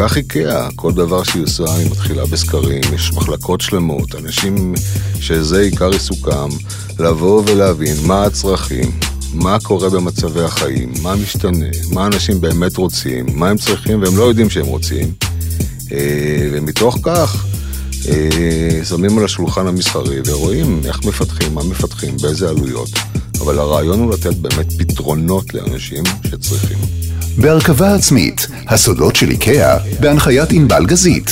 וכך איקאה, כל דבר שהיא עושה היא מתחילה בסקרים, יש מחלקות שלמות, אנשים שזה עיקר עיסוקם, לבוא ולהבין מה הצרכים, מה קורה במצבי החיים, מה משתנה, מה אנשים באמת רוצים, מה הם צריכים והם לא יודעים שהם רוצים. אה, ומתוך כך אה, שמים על השולחן המסחרי ורואים איך מפתחים, מה מפתחים, באיזה עלויות. אבל הרעיון הוא לתת באמת פתרונות לאנשים שצריכים. בהרכבה עצמית, הסודות של איקאה, בהנחיית ענבל גזית.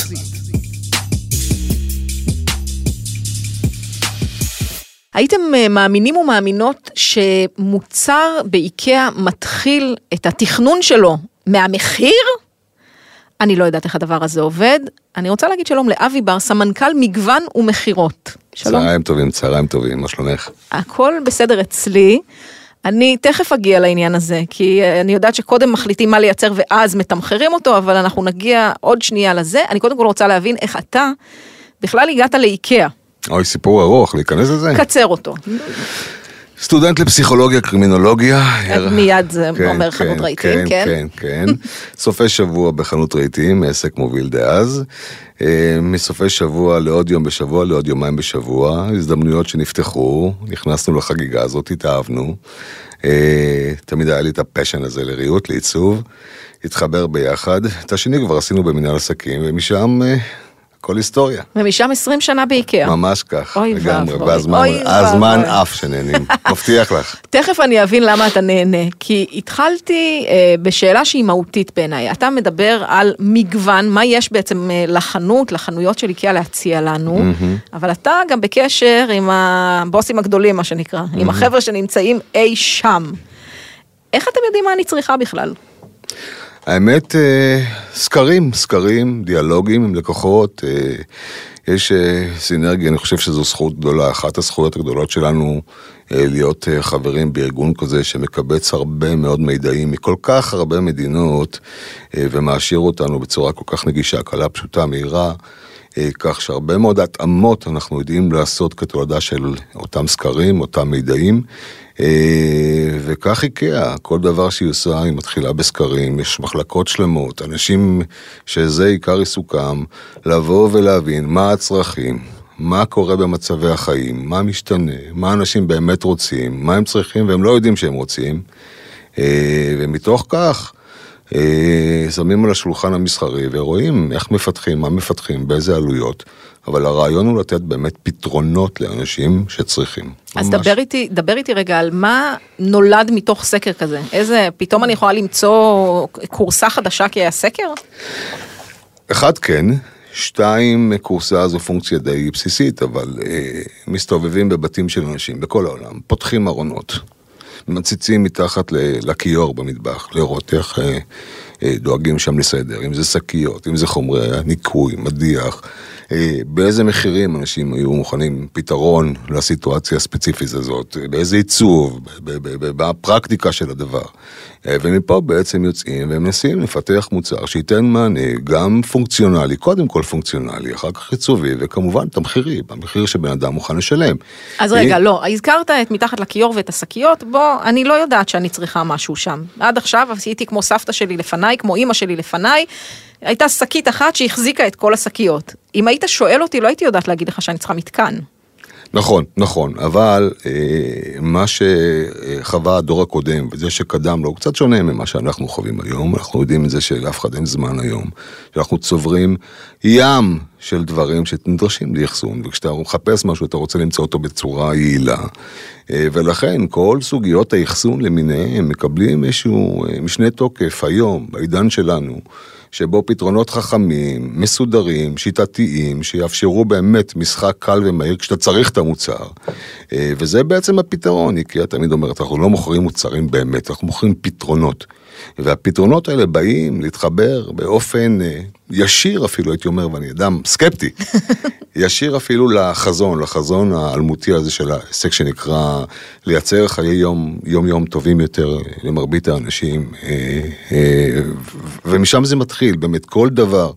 הייתם אה, מאמינים ומאמינות שמוצר באיקאה מתחיל את התכנון שלו מהמחיר? אני לא יודעת איך הדבר הזה עובד. אני רוצה להגיד שלום לאבי בר, סמנכ"ל מגוון ומכירות. שלום. צהריים טובים, צהריים טובים, מה שלומך? הכל בסדר אצלי. אני תכף אגיע לעניין הזה, כי אה, אני יודעת שקודם מחליטים מה לייצר ואז מתמחרים אותו, אבל אנחנו נגיע עוד שנייה לזה. אני קודם כל רוצה להבין איך אתה בכלל הגעת לאיקאה. אוי, סיפור ארוך, להיכנס לזה? קצר אותו. סטודנט לפסיכולוגיה, קרימינולוגיה. מיד זה כן, אומר כן, חנות רהיטים, כן? כן, כן, כן. סופי שבוע בחנות רהיטים, עסק מוביל דאז. אה, מסופי שבוע לעוד יום בשבוע, לעוד יומיים בשבוע, הזדמנויות שנפתחו, נכנסנו לחגיגה הזאת, התאהבנו. אה, תמיד היה לי את הפשן הזה לריהוט, לעיצוב. התחבר ביחד. את השני כבר עשינו במנהל עסקים, ומשם אה, כל היסטוריה. ומשם 20 שנה באיקאה. ממש כך, אוי לגמרי, והזמן, הזמן עף שנהנים, מבטיח לך. תכף אני אבין למה אתה נהנה, כי התחלתי אה, בשאלה שהיא מהותית בעיניי. אתה מדבר על מגוון, מה יש בעצם אה, לחנות, לחנויות של איקאה להציע לנו, mm-hmm. אבל אתה גם בקשר עם הבוסים הגדולים, מה שנקרא, mm-hmm. עם החבר'ה שנמצאים אי שם. איך אתם יודעים מה אני צריכה בכלל? האמת, אה, סקרים, סקרים, דיאלוגים עם לקוחות, אה, יש אה, סינרגיה, אני חושב שזו זכות גדולה, אחת הזכויות הגדולות שלנו להיות חברים בארגון כזה שמקבץ הרבה מאוד מידעים מכל כך הרבה מדינות ומעשיר אותנו בצורה כל כך נגישה, קלה, פשוטה, מהירה. כך שהרבה מאוד התאמות אנחנו יודעים לעשות כתולדה של אותם סקרים, אותם מידעים, וכך איקאה, כל דבר שהיא עושה היא מתחילה בסקרים, יש מחלקות שלמות, אנשים שזה עיקר עיסוקם, לבוא ולהבין מה הצרכים, מה קורה במצבי החיים, מה משתנה, מה אנשים באמת רוצים, מה הם צריכים והם לא יודעים שהם רוצים, אה, ומתוך כך אה, שמים על השולחן המסחרי ורואים איך מפתחים, מה מפתחים, באיזה עלויות. אבל הרעיון הוא לתת באמת פתרונות לאנשים שצריכים. אז ממש. דבר איתי, דבר איתי רגע על מה נולד מתוך סקר כזה. איזה, פתאום אני יכולה למצוא קורסה חדשה כי היה סקר? אחד כן, שתיים, קורסה זו פונקציה די בסיסית, אבל אה, מסתובבים בבתים של אנשים בכל העולם, פותחים ארונות, מציצים מתחת לכיור במטבח, לראות איך אה, אה, דואגים שם לסדר, אם זה שקיות, אם זה חומרי ניקוי, מדיח. אה, באיזה מחירים אנשים היו מוכנים פתרון לסיטואציה הספציפית הזאת, באיזה עיצוב, בפרקטיקה של הדבר. אה, ומפה בעצם יוצאים ומנסים לפתח מוצר שייתן מענה גם פונקציונלי, קודם כל פונקציונלי, אחר כך עיצובי, וכמובן תמחירי, במחיר שבן אדם מוכן לשלם. אז רגע, לא, הזכרת את מתחת לכיור ואת השקיות, בוא, אני לא יודעת שאני צריכה משהו שם. עד עכשיו עשיתי כמו סבתא שלי לפניי, כמו אימא שלי לפניי. הייתה שקית אחת שהחזיקה את כל השקיות. אם היית שואל אותי, לא הייתי יודעת להגיד לך שאני צריכה מתקן. נכון, נכון, אבל אה, מה שחווה הדור הקודם וזה שקדם לו הוא קצת שונה ממה שאנחנו חווים היום, אנחנו יודעים את זה שלאף אחד אין זמן היום, שאנחנו צוברים ים של דברים שנדרשים לאחסון, וכשאתה מחפש משהו אתה רוצה למצוא אותו בצורה יעילה, אה, ולכן כל סוגיות האחסון למיניהם מקבלים איזשהו אה, משנה תוקף היום, בעידן שלנו. שבו פתרונות חכמים, מסודרים, שיטתיים, שיאפשרו באמת משחק קל ומהיר כשאתה צריך את המוצר. אה, וזה בעצם הפתרון, איקאה תמיד אומרת, אנחנו לא מוכרים מוצרים באמת, אנחנו מוכרים פתרונות. והפתרונות האלה באים להתחבר באופן אה, ישיר אפילו, הייתי אומר, ואני אדם סקפטי, ישיר אפילו לחזון, לחזון האלמותי הזה של העסק שנקרא לייצר חיי יום, יום יום טובים יותר למרבית האנשים, אה, אה, ומשם זה מתחיל, באמת כל דבר.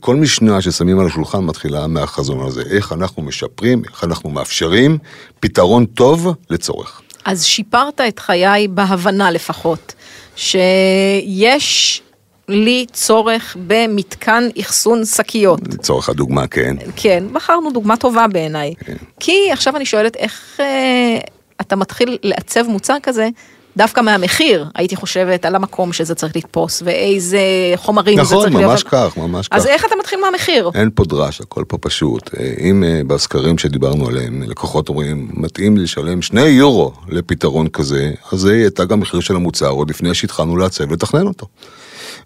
כל משנה ששמים על השולחן מתחילה מהחזון הזה, איך אנחנו משפרים, איך אנחנו מאפשרים פתרון טוב לצורך. אז שיפרת את חיי בהבנה לפחות. שיש לי צורך במתקן אחסון שקיות. לצורך הדוגמה, כן. כן, בחרנו דוגמה טובה בעיניי. כי עכשיו אני שואלת איך אה, אתה מתחיל לעצב מוצר כזה. דווקא מהמחיר, הייתי חושבת על המקום שזה צריך לתפוס, ואיזה חומרים זה נכון, צריך להיות. ממש כך, ממש כך. אז איך אתה מתחיל מהמחיר? אין פה דרש, הכל פה פשוט. אה, אם אה, בסקרים שדיברנו עליהם, לקוחות אומרים, מתאים לשלם שני יורו לפתרון כזה, אז זה יהיה תג המחיר של המוצר עוד לפני שהתחלנו לעצב ולתכנן אותו.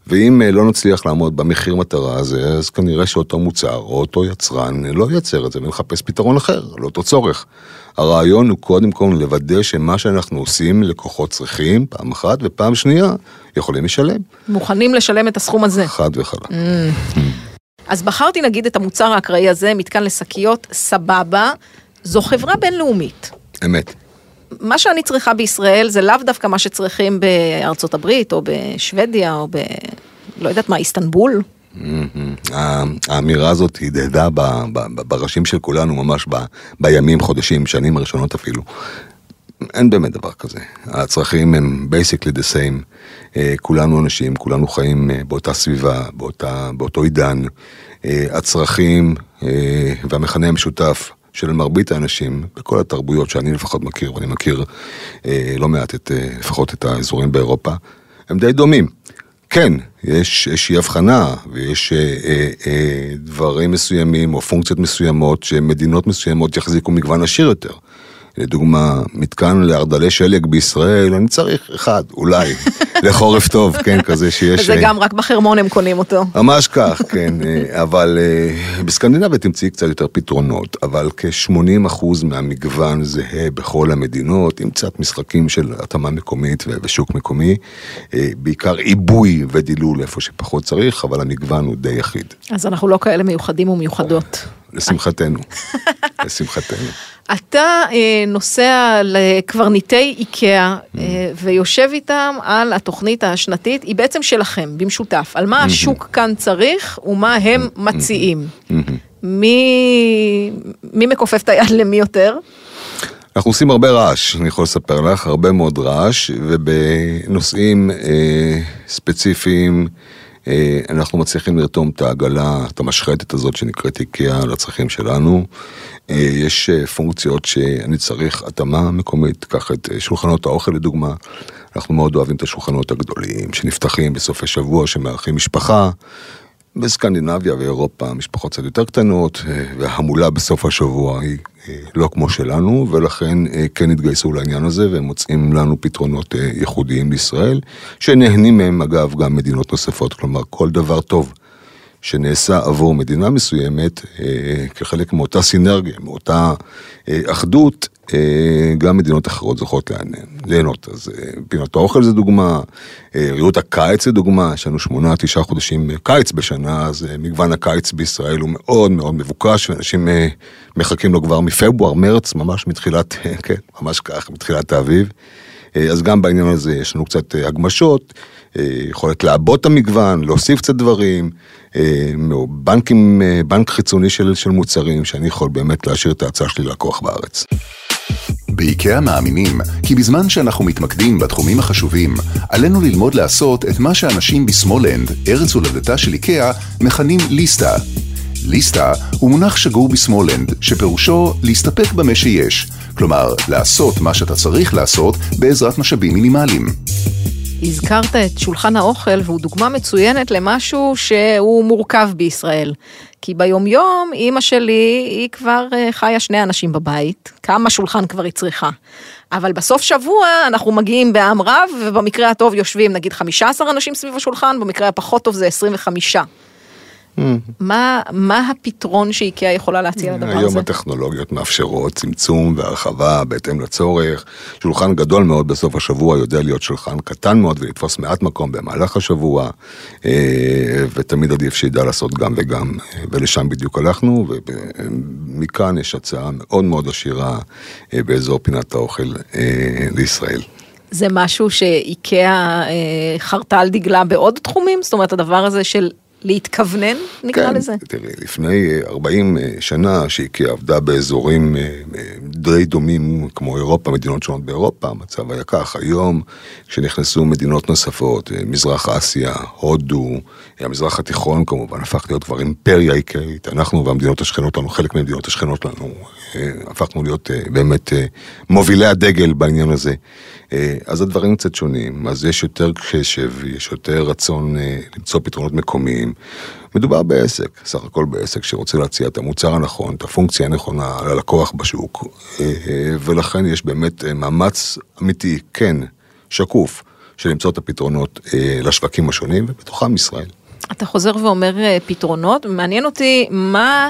ואם אה, לא נצליח לעמוד במחיר מטרה הזה, אז כנראה שאותו מוצר או אותו יצרן לא ייצר את זה ונחפש פתרון אחר, לאותו צורך. הרעיון הוא קודם כל לוודא שמה שאנחנו עושים לקוחות צריכים, פעם אחת, ופעם שנייה, יכולים לשלם. מוכנים לשלם את הסכום הזה. חד וחלק. אז בחרתי נגיד את המוצר האקראי הזה, מתקן לשקיות, סבבה, זו חברה בינלאומית. אמת. מה שאני צריכה בישראל זה לאו דווקא מה שצריכים בארצות הברית, או בשוודיה, או ב... לא יודעת מה, איסטנבול. האמירה הזאת הדהדה בראשים של כולנו ממש בימים, חודשים, שנים הראשונות אפילו. אין באמת דבר כזה. הצרכים הם basically the same. אה, כולנו אנשים, כולנו חיים אה, באותה סביבה, באותו עידן. אה, הצרכים והמכנה המשותף של מרבית האנשים בכל התרבויות שאני לפחות מכיר, ואני מכיר אה, לא מעט את, אה, לפחות את האזורים באירופה, הם די דומים. כן, יש איזושהי הבחנה ויש אה, אה, אה, דברים מסוימים או פונקציות מסוימות שמדינות מסוימות יחזיקו מגוון עשיר יותר. לדוגמה, מתקן להרדלי שלג בישראל, אני צריך אחד, אולי, לחורף טוב, כן, כזה שיש... וזה אה, גם רק בחרמון הם קונים אותו. ממש כך, כן, אה, אבל אה, בסקנדינביה תמצאי קצת יותר פתרונות, אבל כ-80% מהמגוון זהה בכל המדינות, עם קצת משחקים של התאמה מקומית ושוק מקומי, בעיקר עיבוי ודילול איפה שפחות צריך, אבל המגוון הוא די יחיד, אז אנחנו לא כאלה מיוחדים ומיוחדות. לשמחתנו, לשמחתנו. אתה אה, נוסע לקברניטי איקאה אה, ויושב איתם על התוכנית השנתית, היא בעצם שלכם, במשותף, על מה השוק כאן צריך ומה הם מציעים. מי, מי מכופף את היד למי יותר? אנחנו עושים הרבה רעש, אני יכול לספר לך, הרבה מאוד רעש, ובנושאים אה, ספציפיים אה, אנחנו מצליחים לרתום את העגלה, את המשחטת הזאת שנקראת איקאה לצרכים שלנו. אה, יש אה, פונקציות שאני צריך התאמה מקומית, קח את אה, שולחנות האוכל לדוגמה, אנחנו מאוד אוהבים את השולחנות הגדולים שנפתחים בסופי שבוע, שמארחים משפחה. בסקנדינביה ואירופה משפחות קצת יותר קטנות, וההמולה בסוף השבוע היא לא כמו שלנו, ולכן כן התגייסו לעניין הזה, והם מוצאים לנו פתרונות ייחודיים לישראל, שנהנים מהם אגב גם מדינות נוספות, כלומר כל דבר טוב שנעשה עבור מדינה מסוימת, אה, כחלק מאותה סינרגיה, מאותה אה, אחדות, אה, גם מדינות אחרות זוכות ליהנות. אז פינות האוכל זה דוגמה, ריהוט הקיץ זה דוגמה, יש לנו שמונה, תשעה חודשים קיץ בשנה, אז מגוון הקיץ בישראל הוא מאוד מאוד מבוקש, ואנשים מחכים לו כבר מפברואר, מרץ, ממש מתחילת, כן, ממש כך, מתחילת האביב. אז גם בעניין הזה יש לנו קצת הגמשות, יכולת לעבות את המגוון, להוסיף קצת דברים, אה, בנקים, אה, בנק חיצוני של, של מוצרים, שאני יכול באמת להשאיר את ההצעה שלי ללקוח בארץ. באיקאה מאמינים כי בזמן שאנחנו מתמקדים בתחומים החשובים, עלינו ללמוד לעשות את מה שאנשים בסמולנד, ארץ הולדתה של איקאה, מכנים ליסטה. ליסטה הוא מונח שגור בסמולנד, שפירושו להסתפק במה שיש, כלומר, לעשות מה שאתה צריך לעשות בעזרת משאבים מינימליים. הזכרת את שולחן האוכל והוא דוגמה מצוינת למשהו שהוא מורכב בישראל. כי ביומיום אימא שלי היא כבר אה, חיה שני אנשים בבית, כמה שולחן כבר היא צריכה. אבל בסוף שבוע אנחנו מגיעים בעם רב ובמקרה הטוב יושבים נגיד 15 אנשים סביב השולחן, במקרה הפחות טוב זה 25. מה, מה הפתרון שאיקאה יכולה להציע לדבר היום הזה? הטכנולוגיות מאפשרות צמצום והרחבה בהתאם לצורך. שולחן גדול מאוד בסוף השבוע יודע להיות שולחן קטן מאוד ולתפוס מעט מקום במהלך השבוע, אה, ותמיד עדיף שידע לעשות גם וגם, ולשם בדיוק הלכנו, ומכאן יש הצעה מאוד מאוד עשירה אה, באזור פינת האוכל אה, לישראל. זה משהו שאיקאה אה, חרתה על דגלה בעוד תחומים? זאת אומרת, הדבר הזה של להתכוונן, נקרא כן, לזה? תראי, לפני 40 שנה שאיקאה עבדה באזורים די דומים כמו אירופה, מדינות שונות באירופה, המצב היה כך. היום, כשנכנסו מדינות נוספות, מזרח אסיה, הודו, המזרח התיכון כמובן, הפך להיות כבר אימפריה איקאית, אנחנו והמדינות השכנות לנו, חלק מהמדינות השכנות לנו, הפכנו להיות באמת מובילי הדגל בעניין הזה. אז הדברים קצת שונים, אז יש יותר קשב, יש יותר רצון למצוא פתרונות מקומיים. מדובר בעסק, סך הכל בעסק שרוצה להציע את המוצר הנכון, את הפונקציה הנכונה ללקוח בשוק, ולכן יש באמת מאמץ אמיתי, כן, שקוף, של למצוא את הפתרונות לשווקים השונים, ובתוכם ישראל. אתה חוזר ואומר פתרונות, מעניין אותי מה...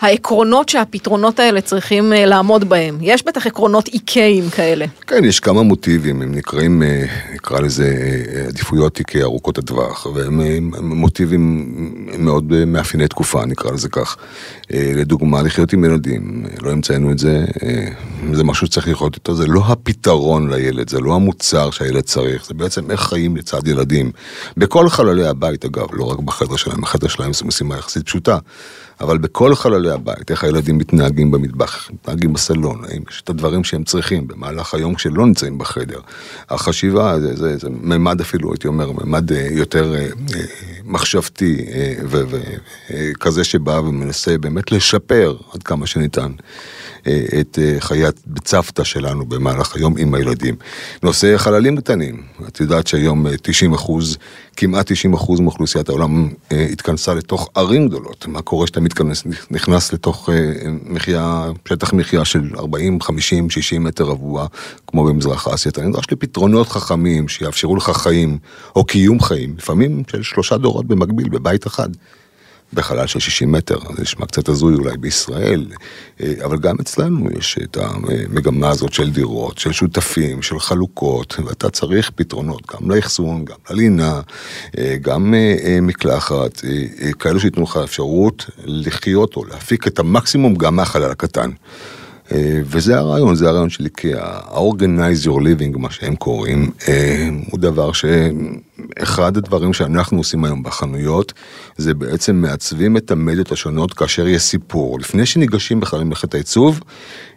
העקרונות שהפתרונות האלה צריכים לעמוד בהם. יש בטח עקרונות איקאים כאלה. כן, יש כמה מוטיבים, הם נקראים, נקרא לזה עדיפויות איקאי ארוכות הטווח, והם מוטיבים מאוד מאפייני תקופה, נקרא לזה כך. לדוגמה, לחיות עם ילדים, לא המצאנו את זה, זה משהו שצריך לחיות איתו, זה לא הפתרון לילד, זה לא המוצר שהילד צריך, זה בעצם איך חיים לצד ילדים. בכל חללי הבית, אגב, לא רק בחדר שלהם, בחדר שלהם זו משימה יחסית פשוטה. אבל בכל חללי הבית, איך הילדים מתנהגים במטבח, מתנהגים בסלון, האם יש את הדברים שהם צריכים במהלך היום כשלא נמצאים בחדר. החשיבה זה, זה, זה ממד אפילו, הייתי אומר, ממד יותר מחשבתי וכזה שבא ומנסה באמת לשפר עד כמה שניתן. את חיי בצוותא שלנו במהלך היום עם הילדים. נושא חללים קטנים, את יודעת שהיום 90 אחוז, כמעט 90 אחוז מאוכלוסיית העולם התכנסה לתוך ערים גדולות. מה קורה שאתה מתכנס, נכנס לתוך מחיה, שטח מחיה של 40, 50, 60 מטר רבוע, כמו במזרח אסיה, אתה נדרש לפתרונות חכמים שיאפשרו לך חיים, או קיום חיים, לפעמים של שלושה דורות במקביל, בבית אחד. בחלל של 60 מטר, זה נשמע קצת הזוי אולי בישראל, אבל גם אצלנו יש את המגמה הזאת של דירות, של שותפים, של חלוקות, ואתה צריך פתרונות, גם לאחסון, גם ללינה, גם מקלחת, כאלו שייתנו לך אפשרות לחיות או להפיק את המקסימום גם מהחלל הקטן. וזה הרעיון, זה הרעיון של איקאה, ה-organize your living, מה שהם קוראים, הוא דבר שאחד הדברים שאנחנו עושים היום בחנויות, זה בעצם מעצבים את המדיות השונות כאשר יש סיפור. לפני שניגשים בכלל למלאכת העיצוב,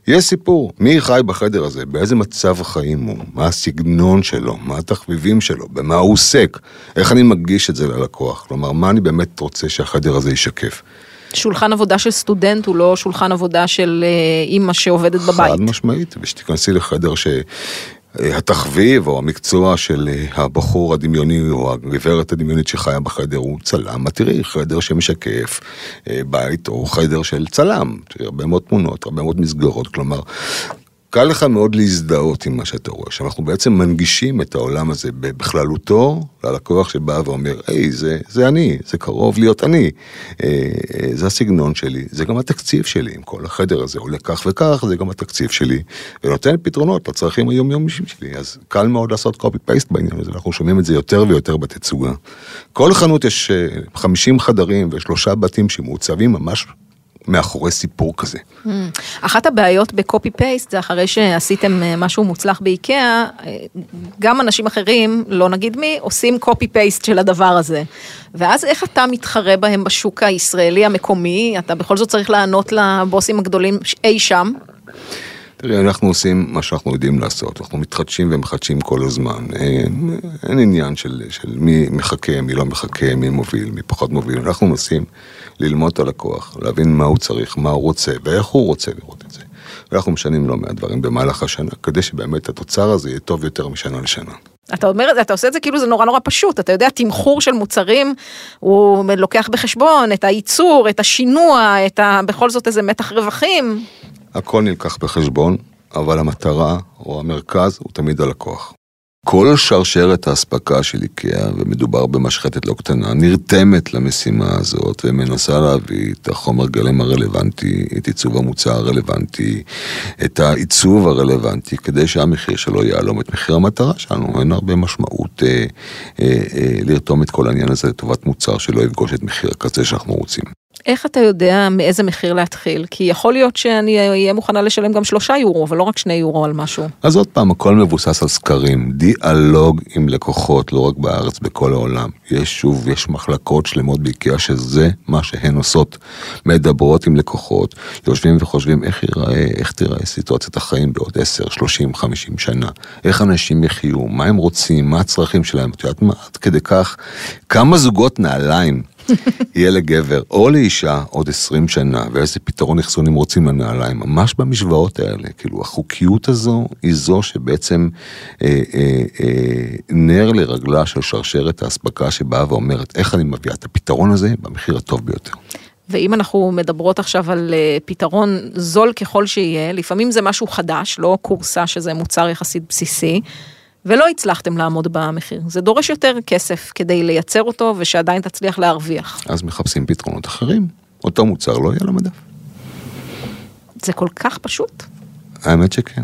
יש סיפור, מי חי בחדר הזה, באיזה מצב חיים הוא, מה הסגנון שלו, מה התחביבים שלו, במה הוא עוסק, איך אני מגיש את זה ללקוח, כלומר, מה אני באמת רוצה שהחדר הזה ישקף. שולחן עבודה של סטודנט הוא לא שולחן עבודה של אימא שעובדת בבית. חד משמעית, ושתיכנסי לחדר שהתחביב או המקצוע של הבחור הדמיוני או הגברת הדמיונית שחיה בחדר הוא צלם, תראי חדר שמשקף בית או חדר של צלם, הרבה מאוד תמונות, הרבה מאוד מסגרות, כלומר קל לך מאוד להזדהות עם מה שאתה רואה, שאנחנו בעצם מנגישים את העולם הזה בכללותו ללקוח שבא ואומר, היי, זה, זה אני, זה קרוב להיות אני, זה הסגנון שלי, זה גם התקציב שלי, אם כל החדר הזה עולה כך וכך, זה גם התקציב שלי, ונותן פתרונות לצרכים היומיומיים שלי, אז קל מאוד לעשות קופי פייסט בעניין הזה, אנחנו שומעים את זה יותר ויותר בתצוגה. כל חנות יש 50 חדרים ושלושה בתים שמעוצבים ממש מאחורי סיפור כזה. אחת הבעיות בקופי פייסט זה אחרי שעשיתם משהו מוצלח באיקאה, גם אנשים אחרים, לא נגיד מי, עושים קופי פייסט של הדבר הזה. ואז איך אתה מתחרה בהם בשוק הישראלי המקומי, אתה בכל זאת צריך לענות לבוסים הגדולים אי שם. תראי, אנחנו עושים מה שאנחנו יודעים לעשות, אנחנו מתחדשים ומחדשים כל הזמן. אין, אין עניין של, של מי מחכה, מי לא מחכה, מי מוביל, מי פחות מוביל. אנחנו מנסים ללמוד את הלקוח, להבין מה הוא צריך, מה הוא רוצה ואיך הוא רוצה לראות את זה. ואנחנו משנים לא מעט דברים במהלך השנה, כדי שבאמת התוצר הזה יהיה טוב יותר משנה לשנה. אתה אומר אתה עושה את זה כאילו זה נורא נורא פשוט, אתה יודע, תמחור של מוצרים, הוא לוקח בחשבון את הייצור, את השינוע, את ה... בכל זאת איזה מתח רווחים. הכל נלקח בחשבון, אבל המטרה או המרכז הוא תמיד הלקוח. כל שרשרת האספקה של איקאה, ומדובר במשחטת לא קטנה, נרתמת למשימה הזאת ומנסה להביא את החומר גלם הרלוונטי, את עיצוב המוצר הרלוונטי, את העיצוב הרלוונטי, כדי שהמחיר שלו יעלום את מחיר המטרה שלנו. אין הרבה משמעות אה, אה, אה, לרתום את כל העניין הזה לטובת מוצר שלא יפגוש את מחיר הקצה שאנחנו רוצים. איך אתה יודע מאיזה מחיר להתחיל? כי יכול להיות שאני אהיה מוכנה לשלם גם שלושה יורו, אבל לא רק שני יורו על משהו. אז עוד פעם, הכל מבוסס על סקרים, דיאלוג עם לקוחות, לא רק בארץ, בכל העולם. יש שוב, יש מחלקות שלמות באיקאה שזה מה שהן עושות. מדברות עם לקוחות, יושבים וחושבים איך ייראה, איך תיראה סיטואציית החיים בעוד 10, 30, 50 שנה. איך אנשים יחיו, מה הם רוצים, מה הצרכים שלהם. את יודעת מה, עד כדי כך, כמה זוגות נעליים יהיה לגבר או לאישה עוד 20 שנה, ואיזה פתרון אחסונים רוצים לנעליים, ממש במשוואות האלה, כאילו החוקיות הזו היא זו שבעצם אה, אה, אה, נר לרגלה של שרשרת האספקה שבאה ואומרת איך אני מביאה את הפתרון הזה במחיר הטוב ביותר. ואם אנחנו מדברות עכשיו על אה, פתרון זול ככל שיהיה, לפעמים זה משהו חדש, לא קורסה שזה מוצר יחסית בסיסי. ולא הצלחתם לעמוד במחיר. זה דורש יותר כסף כדי לייצר אותו ושעדיין תצליח להרוויח. אז מחפשים פתרונות אחרים, אותו מוצר לא יהיה על המדף. זה כל כך פשוט. האמת שכן.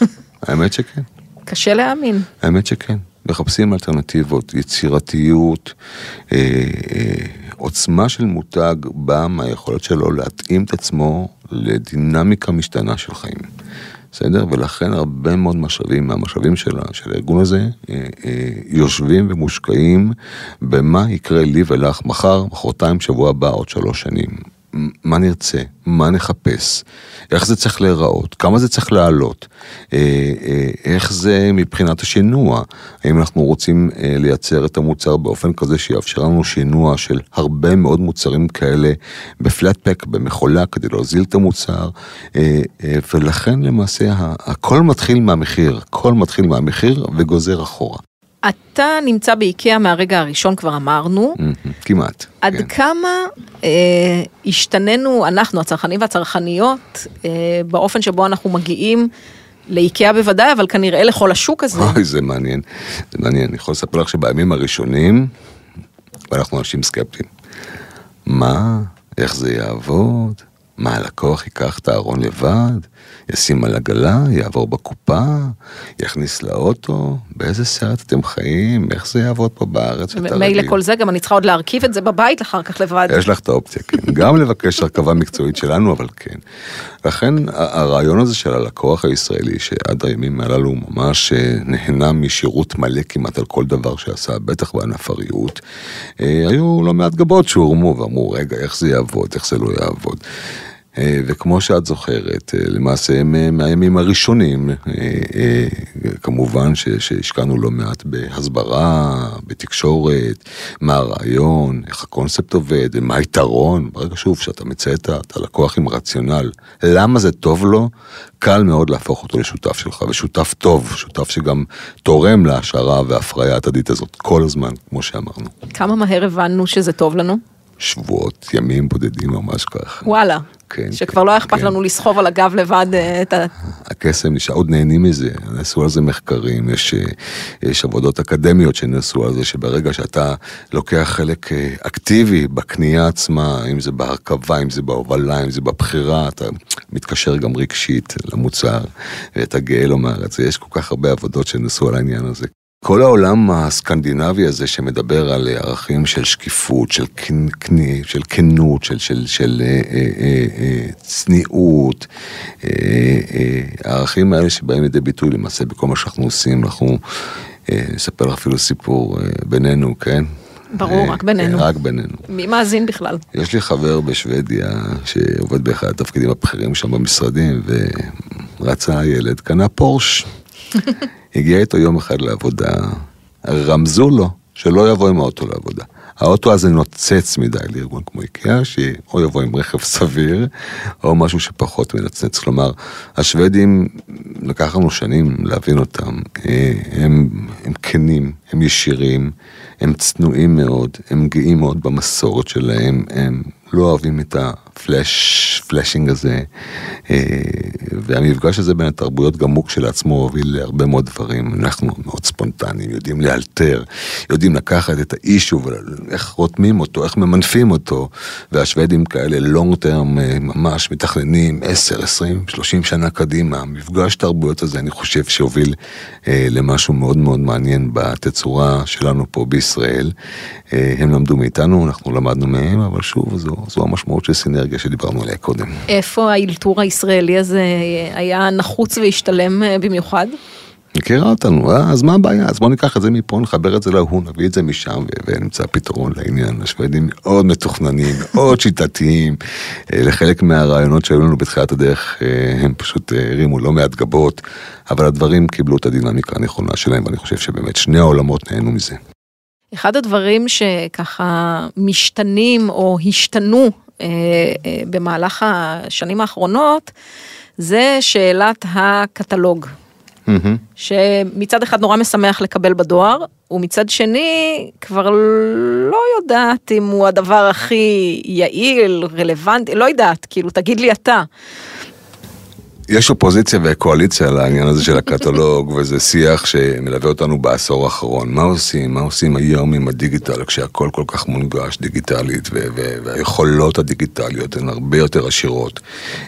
האמת שכן. קשה להאמין. האמת שכן. מחפשים אלטרנטיבות, יצירתיות, אה, אה, עוצמה של מותג באה מהיכולת שלו להתאים את עצמו לדינמיקה משתנה של חיים. בסדר? ולכן הרבה מאוד משאבים מהמשאבים של, של הארגון הזה אה, אה, יושבים ומושקעים במה יקרה לי ולך מחר, מחרתיים, שבוע הבא, עוד שלוש שנים. מה נרצה, מה נחפש, איך זה צריך להיראות, כמה זה צריך לעלות, אה, אה, איך זה מבחינת השינוע, האם אנחנו רוצים אה, לייצר את המוצר באופן כזה שיאפשר לנו שינוע של הרבה מאוד מוצרים כאלה בפלט פק, במכולה, כדי להוזיל את המוצר, ולכן למעשה הכל מתחיל מהמחיר, הכל מתחיל מהמחיר וגוזר אחורה. אתה נמצא באיקאה מהרגע הראשון, כבר אמרנו. כמעט. עד כן. כמה אה, השתננו, אנחנו, הצרכנים והצרכניות, אה, באופן שבו אנחנו מגיעים לאיקאה בוודאי, אבל כנראה לכל השוק הזה. אוי, זה מעניין. זה מעניין. אני יכול לספר לך שבימים הראשונים, ואנחנו אנשים סקפטיים. מה? איך זה יעבוד? מה, הלקוח ייקח את הארון לבד? ישים על עגלה, יעבור בקופה, יכניס לאוטו, באיזה סרט אתם חיים, איך זה יעבוד פה בארץ? מילא כל זה, גם אני צריכה עוד להרכיב את זה בבית אחר כך לבד. יש לך את האופציה, כן. גם לבקש הרכבה מקצועית שלנו, אבל כן. לכן הרעיון הזה של הלקוח הישראלי, שעד הימים הללו ממש אה, נהנה משירות מלא כמעט על כל דבר שעשה, בטח בענף הריהוט, אה, היו לא מעט גבות שהורמו ואמרו, רגע, איך זה יעבוד, איך זה לא יעבוד. אה, וכמו שאת זוכרת, אה, למעשה מהימים הראשונים, אה, כמובן שהשקענו לא מעט בהסברה, בתקשורת, מה הרעיון, איך הקונספט עובד, מה היתרון, ברגע שוב שאתה מציין את הלקוח עם רציונל, למה זה טוב לו, קל מאוד להפוך אותו לשותף שלך, ושותף טוב, שותף שגם תורם להשערה וההפריה ההדדית הזאת כל הזמן, כמו שאמרנו. כמה מהר הבנו שזה טוב לנו? שבועות, ימים בודדים ממש ככה. וואלה. כן. שכבר כן, לא היה אכפת כן. לנו לסחוב על הגב לבד אה, את ה... הקסם נשאר, עוד נהנים מזה, נעשו על זה מחקרים, יש, אה, יש עבודות אקדמיות שנעשו על זה, שברגע שאתה לוקח חלק אה, אקטיבי בקנייה עצמה, אם זה בהרכבה, אם זה בהובלה, אם זה בבחירה, אתה מתקשר גם רגשית למוצר, ואתה גאה לו מארץ, יש כל כך הרבה עבודות שנעשו על העניין הזה. כל העולם הסקנדינבי הזה שמדבר על ערכים של שקיפות, של, קני, של כנות, של, של, של אה, אה, אה, אה, צניעות, אה, אה, הערכים האלה שבאים לידי ביטוי למעשה בכל מה שאנחנו עושים, אנחנו אה, נספר לך אפילו סיפור אה, בינינו, כן? ברור, אה, רק בינינו. רק בינינו. מי מאזין בכלל? יש לי חבר בשוודיה שעובד באחד התפקידים הבכירים שם במשרדים, ורצה ילד, קנה פורש. הגיע איתו יום אחד לעבודה, רמזו לו שלא יבוא עם האוטו לעבודה. האוטו הזה נוצץ מדי לארגון כמו איקאה, שאו יבוא עם רכב סביר, או משהו שפחות מנצנץ. כלומר, השוודים, לקח לנו שנים להבין אותם, אה, הם, הם כנים, הם ישירים, הם צנועים מאוד, הם גאים מאוד במסורת שלהם, הם לא אוהבים את הפלאש, פלאשינג הזה, אה, והמפגש הזה בין התרבויות גם הוא כשלעצמו הוביל להרבה מאוד דברים. אנחנו מאוד ספונטניים, יודעים לאלתר, יודעים לקחת את האישו ואיך רותמים אותו, איך ממנפים אותו, והשוודים כאלה לונג טרם ממש מתכננים 10, 20, 30 שנה קדימה. מפגש תרבויות הזה אני חושב שהוביל אה, למשהו מאוד מאוד מעניין בתצורה שלנו פה בישראל. אה, הם למדו מאיתנו, אנחנו למדנו מהם, אבל שוב, זו, זו המשמעות של סינרגיה שדיברנו עליה קודם. איפה האלתור הישראלי הזה היה נחוץ והשתלם אה, במיוחד? מכירה אותנו, אה, אז מה הבעיה? אז בוא ניקח את זה מפה, נחבר את זה להוא, נביא את זה משם ונמצא פתרון לעניין. השוודים מאוד מתוכננים, מאוד שיטתיים. לחלק מהרעיונות שהיו לנו בתחילת הדרך, הם פשוט הרימו לא מעט גבות, אבל הדברים קיבלו את הדינמיקה הנכונה שלהם, ואני חושב שבאמת שני העולמות נהנו מזה. אחד הדברים שככה משתנים או השתנו אה, אה, במהלך השנים האחרונות, זה שאלת הקטלוג. Mm-hmm. שמצד אחד נורא משמח לקבל בדואר, ומצד שני כבר לא יודעת אם הוא הדבר הכי יעיל, רלוונטי, לא יודעת, כאילו תגיד לי אתה. יש אופוזיציה וקואליציה לעניין הזה של הקטלוג, וזה שיח שמלווה אותנו בעשור האחרון. מה עושים? מה עושים היום עם הדיגיטל, כשהכל כל כך מונגש דיגיטלית, והיכולות הדיגיטליות הן הרבה יותר עשירות.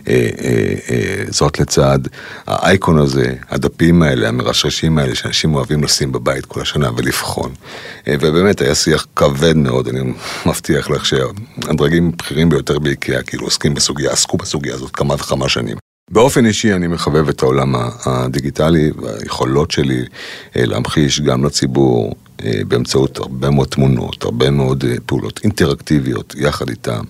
אה, אה, אה, זאת לצד האייקון הזה, הדפים האלה, המרשרשים האלה, שאנשים אוהבים לשים בבית כל השנה ולבחון. ובאמת היה שיח כבד מאוד, אני מבטיח לך שהדרגים הבכירים ביותר באיקאה, כאילו עוסקים בסוגיה, עסקו בסוגיה הזאת כמה וכמה שנים. באופן אישי אני מחבב את העולם הדיגיטלי והיכולות שלי אה, להמחיש גם לציבור באמצעות הרבה מאוד תמונות, הרבה מאוד אה, פעולות אינטראקטיביות יחד איתם,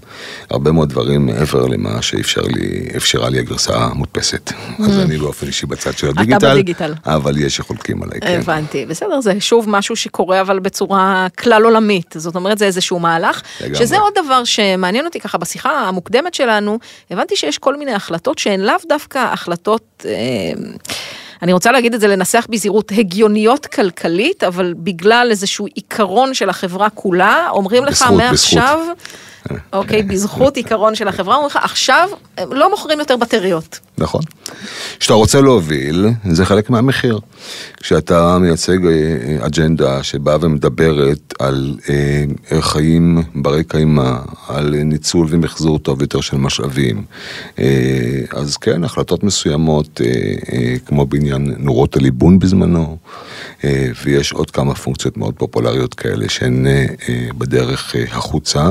הרבה מאוד דברים מעבר למה שאפשרה לי הגרסה המודפסת. Mm. אז אני באופן אישי בצד של הדיגיטל, אתה בדיגיטל. אבל יש שחולקים עליי, כן. הבנתי, בסדר, זה שוב משהו שקורה אבל בצורה כלל עולמית, זאת אומרת זה איזשהו מהלך, לגמרי. שזה עוד דבר שמעניין אותי ככה בשיחה המוקדמת שלנו, הבנתי שיש כל מיני החלטות שהן לאו דווקא החלטות... אה, אני רוצה להגיד את זה, לנסח בזהירות, הגיוניות כלכלית, אבל בגלל איזשהו עיקרון של החברה כולה, אומרים לך בזכות, מעכשיו, בזכות. אוקיי, בזכות עיקרון של החברה, אומרים לך, עכשיו לא מוכרים יותר בטריות. נכון. כשאתה רוצה להוביל, זה חלק מהמחיר. כשאתה מייצג אה, אג'נדה שבאה ומדברת על אה, חיים ברי קיימא, על ניצול ומחזור טוב יותר של משאבים, אה, אז כן, החלטות מסוימות, כמו בעניין נורות הליבון בזמנו, ויש עוד כמה פונקציות מאוד פופולריות כאלה שהן בדרך החוצה,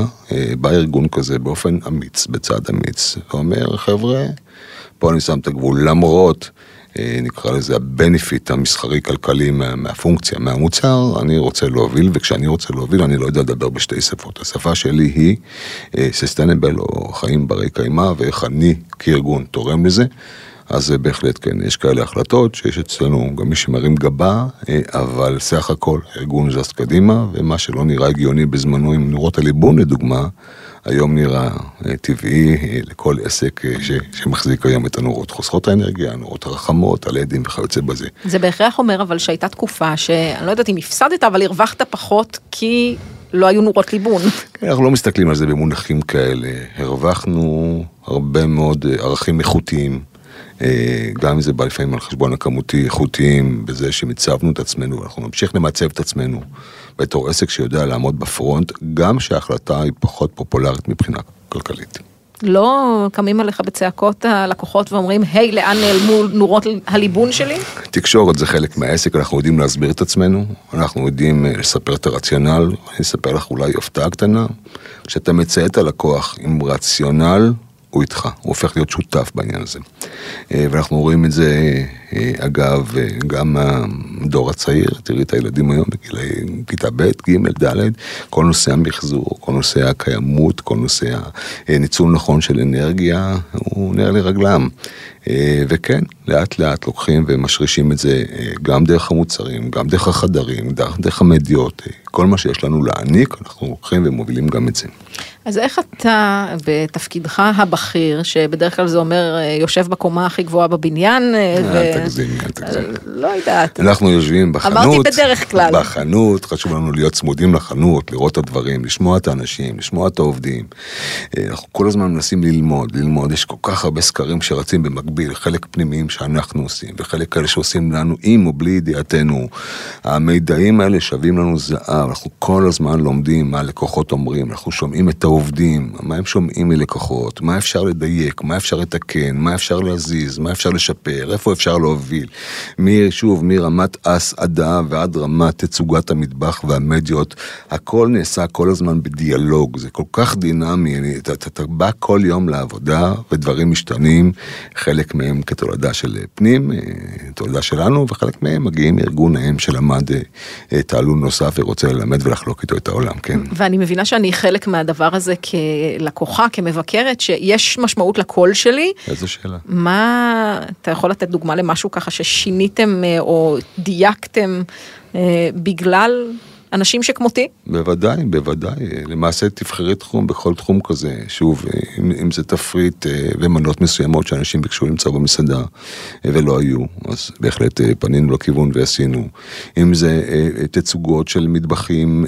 בא ארגון כזה באופן אמיץ, בצד אמיץ, ואומר, חבר'ה, פה אני שם את הגבול, למרות, אה, נקרא לזה הבנפיט המסחרי-כלכלי מה, מהפונקציה, מהמוצר, אני רוצה להוביל, וכשאני רוצה להוביל אני לא יודע לדבר בשתי שפות. השפה שלי היא אה, או חיים ברי קיימא, ואיך אני כארגון תורם לזה. אז זה בהחלט כן, יש כאלה החלטות שיש אצלנו גם מי שמרים גבה, אה, אבל סך הכל הארגון זז קדימה, ומה שלא נראה הגיוני בזמנו עם נורות הליבון לדוגמה, היום נראה אה, טבעי אה, לכל עסק אה, ש, שמחזיק היום את הנורות. חוסכות האנרגיה, הנורות הרחמות, הלדים וכיוצא בזה. זה בהכרח אומר אבל שהייתה תקופה שאני לא יודעת אם הפסדת, אבל הרווחת פחות כי לא היו נורות ליבון. כן, אנחנו לא מסתכלים על זה במונחים כאלה. הרווחנו הרבה מאוד ערכים איכותיים. גם אם זה בא לפעמים על חשבון הכמותי איכותיים, בזה שמיצבנו את עצמנו, אנחנו נמשיך למצב את עצמנו. בתור עסק שיודע לעמוד בפרונט, גם שההחלטה היא פחות פופולרית מבחינה כלכלית. לא קמים עליך בצעקות הלקוחות ואומרים, היי, לאן נעלמו נורות הליבון שלי? תקשורת זה חלק מהעסק, אנחנו יודעים להסביר את עצמנו, אנחנו יודעים אה, לספר את הרציונל, אני אספר לך אולי הפתעה קטנה, כשאתה מציית הלקוח עם רציונל, הוא איתך, הוא הופך להיות שותף בעניין הזה. אה, ואנחנו רואים את זה, אה, אגב, אה, גם מהדור הצעיר, תראי את הילדים היום בגילי כיתה ב', ג', ד', כל נושא המחזור, כל נושא הקיימות, כל נושא הניצול נכון של אנרגיה, הוא נר לרגלם. וכן, לאט לאט לוקחים ומשרישים את זה גם דרך המוצרים, גם דרך החדרים, דרך המדיות, כל מה שיש לנו להעניק, אנחנו לוקחים ומובילים גם את זה. אז איך אתה בתפקידך הבכיר, שבדרך כלל זה אומר אה, יושב בקומה הכי גבוהה בבניין, אה, אל תגזימי, אל תגזימי. לא יודעת. אנחנו יושבים בחנות, אמרתי בדרך כלל. בחנות, חשוב לנו להיות צמודים לחנות, לראות את הדברים, לשמוע את האנשים, לשמוע את העובדים. אה, אנחנו כל הזמן מנסים ללמוד, ללמוד, יש כל כך הרבה סקרים שרצים במקביל, חלק פנימיים שאנחנו עושים, וחלק כאלה שעושים לנו עם או בלי ידיעתנו. המידעים האלה שווים לנו זהב, אנחנו כל הזמן לומדים מה הלקוחות אומרים, אנחנו שומעים את העובדים, מה הם שומעים מלקוחות, מה אפשר לדייק, מה אפשר לתקן, מה אפשר להזיז, מה אפשר לשפר, איפה אפשר להוביל. מ, שוב, מרמת הסעדה ועד רמת תצוגת המטבח והמדיות, הכל נעשה כל הזמן בדיאלוג, זה כל כך דינמי, אתה, אתה, אתה בא כל יום לעבודה ודברים משתנים, חלק מהם כתולדה של פנים, אה, תולדה שלנו, וחלק מהם מגיעים מארגון האם שלמד אה, תעלול נוסף ורוצה ללמד ולחלוק איתו את העולם, כן. ואני מבינה שאני חלק מהדבר הזה כלקוחה, כמבקרת, שיש משמעות לקול שלי. איזו שאלה. מה, אתה יכול לתת דוגמה למשהו ככה ששיניתם אה, או דייקתם בגלל אנשים שכמותי? בוודאי, בוודאי. למעשה תבחרי תחום בכל תחום כזה. שוב, אם, אם זה תפריט אה, ומנות מסוימות שאנשים ביקשו למצוא במסעדה אה, ולא היו, אז בהחלט אה, פנינו לכיוון ועשינו. אם זה תצוגות של מטבחים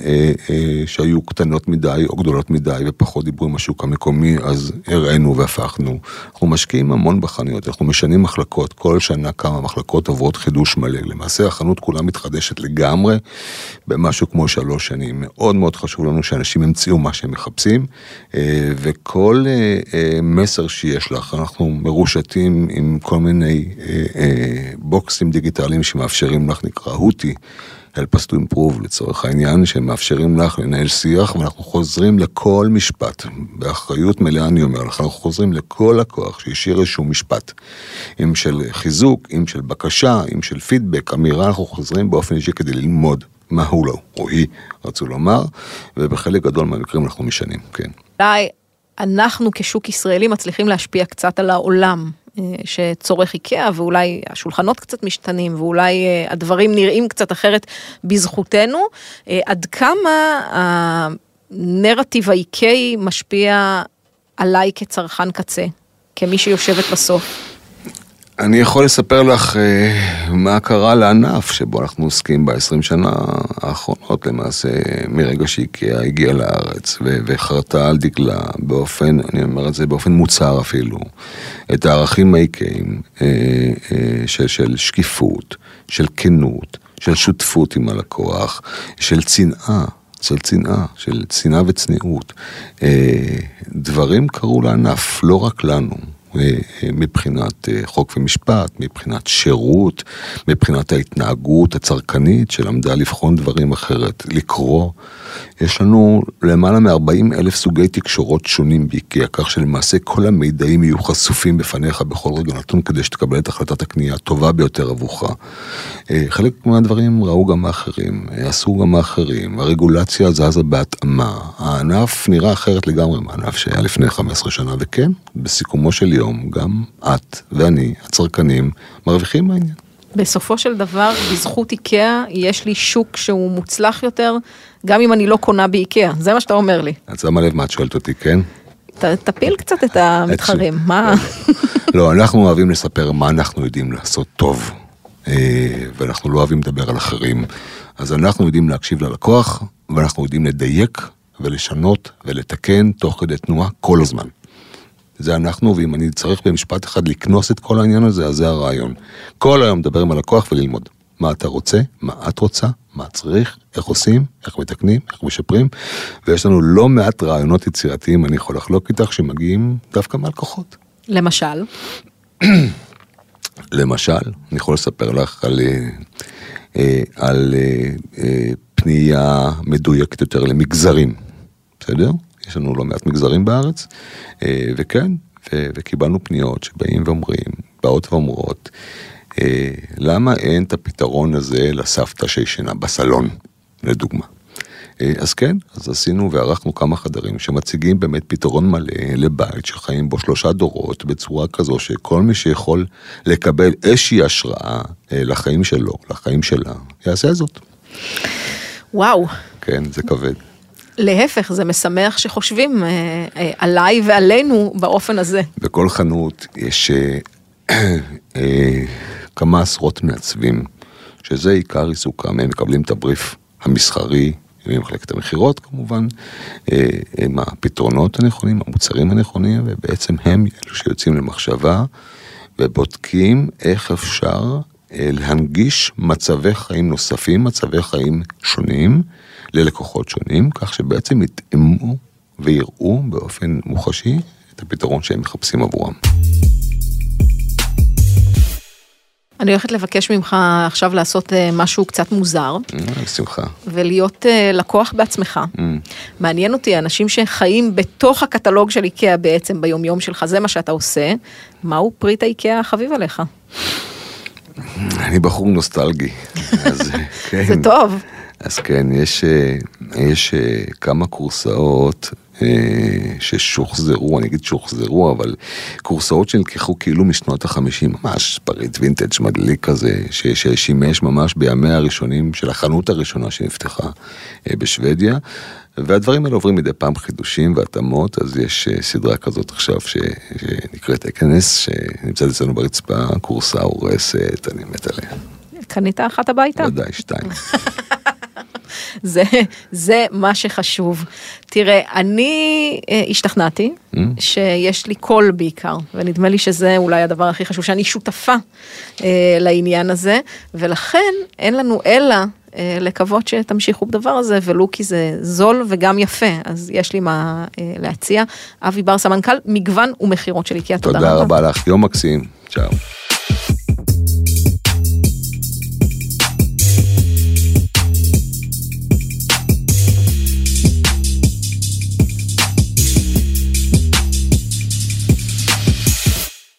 שהיו קטנות מדי או גדולות מדי ופחות דיברו עם השוק המקומי, אז הראינו והפכנו. אנחנו משקיעים המון בחנויות, אנחנו משנים מחלקות. כל שנה כמה מחלקות עוברות חידוש מלא. למעשה החנות כולה מתחדשת לגמרי במשהו כמו שלוש שנים. מאוד מאוד חשוב לנו שאנשים ימצאו מה שהם מחפשים, אה, וכל אה, אה, מסר שיש לך, אנחנו מרושתים עם כל מיני בוקסים דיגיטליים שמאפשרים לך, נקרא הוטי. help us to improve לצורך העניין, שמאפשרים לך לנהל שיח, ואנחנו חוזרים לכל משפט, באחריות מלאה אני אומר לך, אנחנו חוזרים לכל לקוח שהשאיר איזשהו משפט, אם של חיזוק, אם של בקשה, אם של פידבק, אמירה, אנחנו חוזרים באופן אישי כדי ללמוד. מה הוא לא, או היא רצו לומר, ובחלק גדול מהמקרים אנחנו משנים, כן. אולי אנחנו כשוק ישראלי מצליחים להשפיע קצת על העולם אה, שצורך איקאה, ואולי השולחנות קצת משתנים, ואולי אה, הדברים נראים קצת אחרת בזכותנו. אה, עד כמה הנרטיב האיקאי משפיע עליי כצרכן קצה, כמי שיושבת בסוף? אני יכול לספר לך אה, מה קרה לענף שבו אנחנו עוסקים ב-20 שנה האחרונות למעשה, מרגע שאיקאה הגיעה לארץ וחרתה על דגלה באופן, אני אומר את זה באופן מוצהר אפילו, את הערכים האיקאים אה, אה, של, של שקיפות, של כנות, של שותפות עם הלקוח, של צנעה. של צנעה, של צנעה וצניעות. דברים קרו לענף, לא רק לנו. מבחינת אה, חוק ומשפט, מבחינת שירות, מבחינת ההתנהגות הצרכנית שלמדה לבחון דברים אחרת, לקרוא. יש לנו למעלה מ-40 אלף סוגי תקשורות שונים באיקאה, כך שלמעשה כל המידעים יהיו חשופים בפניך בכל רגע נתון כדי שתקבל את החלטת הקנייה הטובה ביותר עבורך. אה, חלק מהדברים ראו גם האחרים, אה, עשו גם האחרים, הרגולציה זזה בהתאמה, הענף נראה אחרת לגמרי מהענף שהיה לפני 15 שנה, וכן, בסיכומו של יום, גם את ואני, הצרכנים, מרוויחים מהעניין. בסופו של דבר, בזכות איקאה, יש לי שוק שהוא מוצלח יותר, גם אם אני לא קונה באיקאה, זה מה שאתה אומר לי. את שמה לב מה את שואלת אותי, כן? ת, תפיל קצת את המתחרים, מה? לא, אנחנו אוהבים לספר מה אנחנו יודעים לעשות טוב, אה, ואנחנו לא אוהבים לדבר על אחרים. אז אנחנו יודעים להקשיב ללקוח, ואנחנו יודעים לדייק ולשנות ולתקן תוך כדי תנועה כל הזמן. זה אנחנו, ואם אני צריך במשפט אחד לקנוס את כל העניין הזה, אז זה הרעיון. כל היום מדבר עם הלקוח וללמוד. מה אתה רוצה, מה את רוצה, מה צריך, איך עושים, איך מתקנים, איך משפרים, ויש לנו לא מעט רעיונות יצירתיים, אני יכול לחלוק איתך, שמגיעים דווקא מהלקוחות. למשל? למשל, אני יכול לספר לך על, אה, אה, על אה, פנייה מדויקת יותר למגזרים, בסדר? יש לנו לא מעט מגזרים בארץ, אה, וכן, וקיבלנו פניות שבאים ואומרים, באות ואומרות, אה, למה אין את הפתרון הזה לסבתא שישנה בסלון, לדוגמה. אה, אז כן, אז עשינו וערכנו כמה חדרים שמציגים באמת פתרון מלא לבית שחיים בו שלושה דורות בצורה כזו שכל מי שיכול לקבל איזושהי השראה לחיים שלו, לחיים שלה, יעשה זאת. וואו. כן, זה כבד. להפך, זה משמח שחושבים אה, אה, עליי ועלינו באופן הזה. בכל חנות יש אה, אה, כמה עשרות מעצבים, שזה עיקר עיסוקם, הם מקבלים את הבריף המסחרי ממחלקת המכירות כמובן, אה, עם הפתרונות הנכונים, המוצרים הנכונים, ובעצם הם אלו שיוצאים למחשבה ובודקים איך אפשר אה, להנגיש מצבי חיים נוספים, מצבי חיים שונים ללקוחות שונים, כך שבעצם יתאמו ויראו באופן מוחשי את הפתרון שהם מחפשים עבורם. אני הולכת לבקש ממך עכשיו לעשות אה, משהו קצת מוזר, אה, בשמחה. ולהיות אה, לקוח בעצמך. Mm. מעניין אותי, אנשים שחיים בתוך הקטלוג של איקאה בעצם ביומיום שלך, זה מה שאתה עושה, מהו פריט האיקאה החביב עליך? אני בחור נוסטלגי, אז כן. זה טוב. אז כן, יש, אה, יש אה, כמה קורסאות אה, ששוחזרו, אני אגיד שוחזרו, אבל קורסאות שנלקחו כאילו משנות החמישים, ממש פריט וינטג' מדליק כזה, ששימש ממש בימיה הראשונים של החנות הראשונה שנפתחה בשוודיה. והדברים האלה עוברים מדי פעם חידושים והתאמות, אז יש סדרה כזאת עכשיו ש... שנקראת אכנס, שנמצאת אצלנו ברצפה, קורסה הורסת, אני מת עליה. קנית אחת הביתה? ודאי, שתיים. זה, זה מה שחשוב. תראה, אני אה, השתכנעתי Mm. שיש לי קול בעיקר, ונדמה לי שזה אולי הדבר הכי חשוב, שאני שותפה אה, לעניין הזה, ולכן אין לנו אלא אה, לקוות שתמשיכו בדבר הזה, ולו כי זה זול וגם יפה, אז יש לי מה אה, להציע. אבי בר סמנכ"ל, מגוון ומכירות של איקאה, תודה תודה רבה. רבה לך, יום מקסים, צ'או.